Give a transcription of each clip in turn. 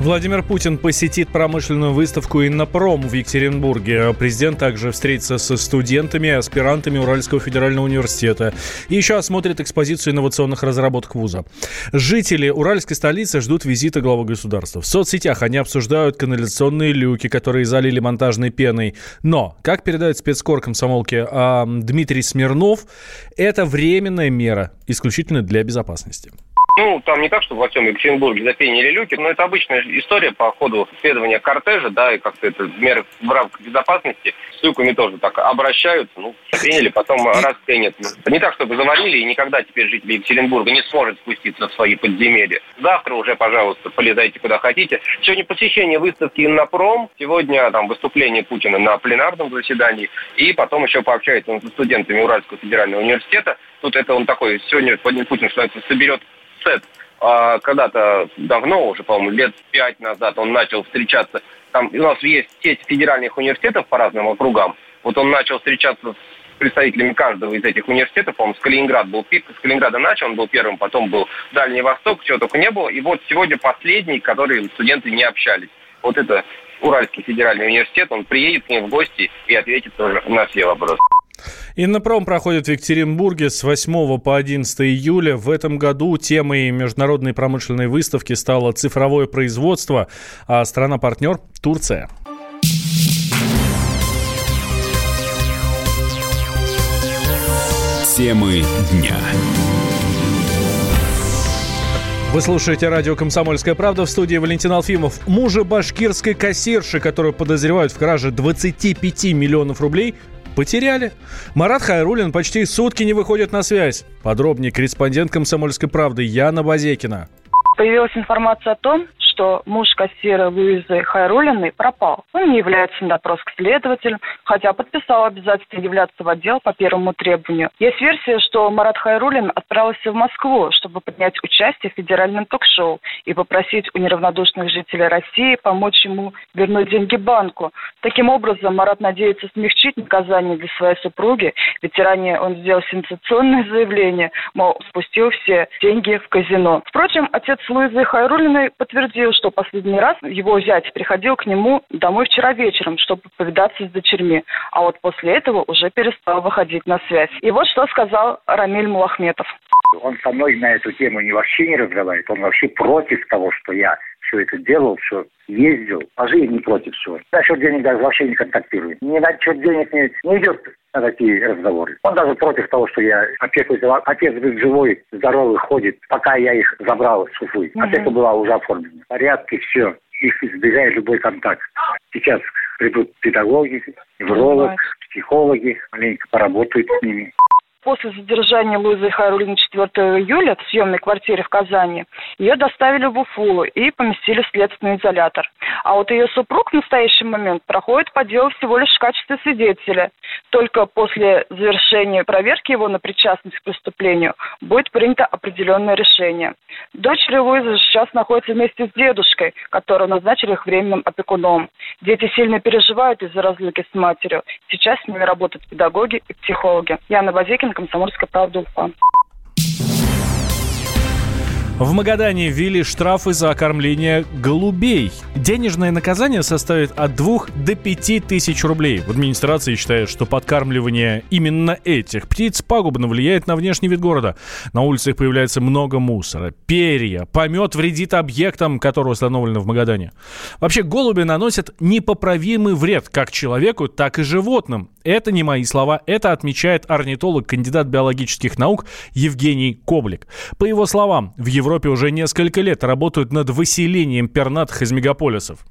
Владимир Путин посетит промышленную выставку «Иннопром» в Екатеринбурге. Президент также встретится со студентами и аспирантами Уральского федерального университета. И еще осмотрит экспозицию инновационных разработок вуза. Жители уральской столицы ждут визита главы государства. В соцсетях они обсуждают канализационные люки, которые залили монтажной пеной. Но, как передает спецкор комсомолки э, Дмитрий Смирнов, это временная мера, исключительно для безопасности. Ну, там не так, что во всем Екатеринбурге запенили люки, но это обычная история по ходу следования кортежа, да, и как-то это меры в рамках безопасности с люками тоже так обращаются, ну, запенили, потом раз пенят. Не так, чтобы заварили, и никогда теперь жители Екатеринбурга не сможет спуститься в свои подземелья. Завтра уже, пожалуйста, полезайте куда хотите. Сегодня посещение выставки «Иннопром», сегодня там выступление Путина на пленарном заседании, и потом еще пообщается он со студентами Уральского федерального университета. Тут это он такой, сегодня Владимир Путин, что соберет Сет а, когда-то давно, уже, по-моему, лет пять назад он начал встречаться. Там у нас есть сеть федеральных университетов по разным округам. Вот он начал встречаться с представителями каждого из этих университетов. По-моему, с Калининграда был с Калининграда начал, он был первым, потом был Дальний Восток, чего только не было. И вот сегодня последний, который студенты не общались. Вот это Уральский федеральный университет, он приедет к ним в гости и ответит тоже на все вопросы. Иннопром проходит в Екатеринбурге с 8 по 11 июля. В этом году темой международной промышленной выставки стало цифровое производство, а страна-партнер – Турция. Темы дня. Вы слушаете радио «Комсомольская правда» в студии Валентин Алфимов. Мужа башкирской кассирши, которую подозревают в краже 25 миллионов рублей, потеряли. Марат Хайрулин почти сутки не выходит на связь. Подробнее корреспондент «Комсомольской правды» Яна Базекина. Появилась информация о том, что муж кассира Луизы Хайрулиной пропал. Он не является на допрос к следователю, хотя подписал обязательство являться в отдел по первому требованию. Есть версия, что Марат Хайрулин отправился в Москву, чтобы принять участие в федеральном ток-шоу и попросить у неравнодушных жителей России помочь ему вернуть деньги банку. Таким образом, Марат надеется смягчить наказание для своей супруги, ведь ранее он сделал сенсационное заявление, мол, спустил все деньги в казино. Впрочем, отец Луизы Хайрулиной подтвердил, говорил, что последний раз его зять приходил к нему домой вчера вечером, чтобы повидаться с дочерьми, а вот после этого уже перестал выходить на связь. И вот что сказал Рамиль Мулахметов. Он со мной на эту тему не вообще не разговаривает, он вообще против того, что я все это делал, все ездил, а жизнь не против всего. Насчет денег даже вообще не контактирует. Ни на счет денег не, не идет на такие разговоры. Он даже против того, что я опеку Отец был живой, здоровый, ходит, пока я их забрал с Уфы. Угу. Опека была уже оформлена. В порядке, все. Их избегает любой контакт. Сейчас придут педагоги, невролог, психологи, маленько поработают с ними. После задержания Луизы Хайрулина 4 июля в съемной квартире в Казани ее доставили в Уфу и поместили в следственный изолятор. А вот ее супруг в настоящий момент проходит по делу всего лишь в качестве свидетеля. Только после завершения проверки его на причастность к преступлению будет принято определенное решение. Дочь Луизы сейчас находится вместе с дедушкой, которого назначили их временным опекуном. Дети сильно переживают из-за разлуки с матерью. Сейчас с ними работают педагоги и психологи. Яна Базекина, Пушкин, Комсомольская правда, Уфа. В Магадане ввели штрафы за окормление голубей. Денежное наказание составит от 2 до 5 тысяч рублей. В администрации считают, что подкармливание именно этих птиц пагубно влияет на внешний вид города. На улицах появляется много мусора, перья, помет вредит объектам, которые установлены в Магадане. Вообще голуби наносят непоправимый вред как человеку, так и животным. Это не мои слова, это отмечает орнитолог, кандидат биологических наук Евгений Коблик. По его словам, в Европе уже несколько лет работают над выселением пернатых из мегаполисов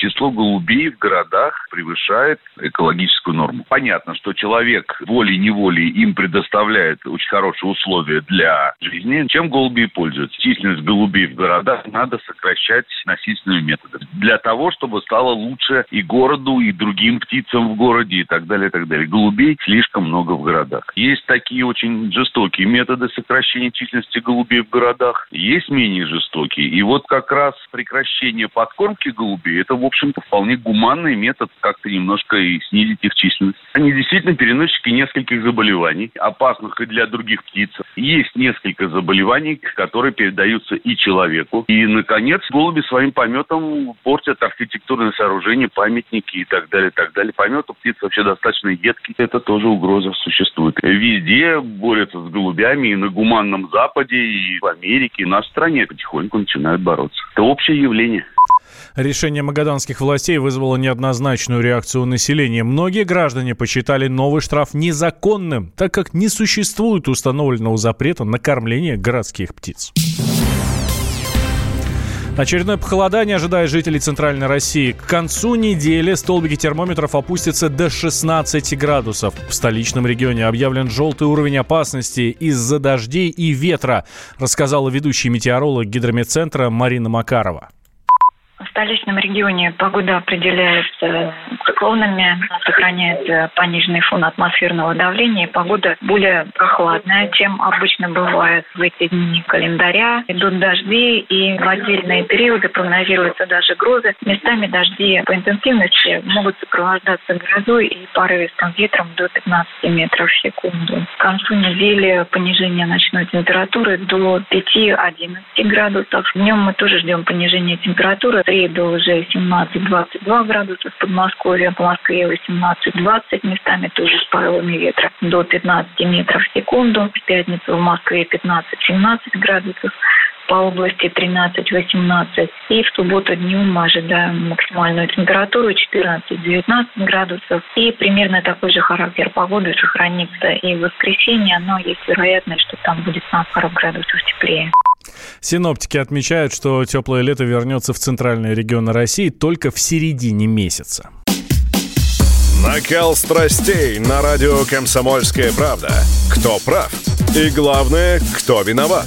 число голубей в городах превышает экологическую норму. Понятно, что человек волей-неволей им предоставляет очень хорошие условия для жизни. Чем голуби пользуются? Численность голубей в городах надо сокращать насильственными методами. Для того, чтобы стало лучше и городу, и другим птицам в городе, и так далее, и так далее. Голубей слишком много в городах. Есть такие очень жестокие методы сокращения численности голубей в городах, есть менее жестокие. И вот как раз прекращение подкормки голубей, это, в общем-то, вполне гуманный метод как-то немножко и снизить их численность. Они действительно переносчики нескольких заболеваний, опасных и для других птиц. Есть несколько заболеваний, которые передаются и человеку. И, наконец, голуби своим пометом портят архитектурные сооружения, памятники и так далее, так далее. Помет у птиц вообще достаточно едкий. Это тоже угроза существует. Везде борются с голубями и на гуманном Западе, и в Америке, и на стране потихоньку начинают бороться. Это общее явление. Решение магаданских властей вызвало неоднозначную реакцию населения. Многие граждане посчитали новый штраф незаконным, так как не существует установленного запрета на кормление городских птиц. Очередное похолодание ожидает жителей Центральной России. К концу недели столбики термометров опустятся до 16 градусов. В столичном регионе объявлен желтый уровень опасности из-за дождей и ветра, рассказала ведущий метеоролог гидрометцентра Марина Макарова. Столичном регионе погода определяется циклонами, сохраняется пониженный фон атмосферного давления, погода более прохладная, чем обычно бывает в эти дни календаря. Идут дожди, и в отдельные периоды прогнозируются даже грозы. Местами дожди по интенсивности могут сопровождаться грозой и порывистым ветром до 15 метров в секунду. К концу недели понижение ночной температуры до 5-11 градусов. Днем мы тоже ждем понижения температуры среду уже 17-22 градуса в Подмосковье, по Москве 18-20, местами тоже с порывами ветра до 15 метров в секунду. В пятницу в Москве 15-17 градусов по области 13-18. И в субботу днем мы ожидаем максимальную температуру 14-19 градусов. И примерно такой же характер погоды сохранится и в воскресенье, но есть вероятность, что там будет на пару градусов теплее. Синоптики отмечают, что теплое лето вернется в центральные регионы России только в середине месяца. Накал страстей на радио «Комсомольская правда». Кто прав? И главное, кто виноват?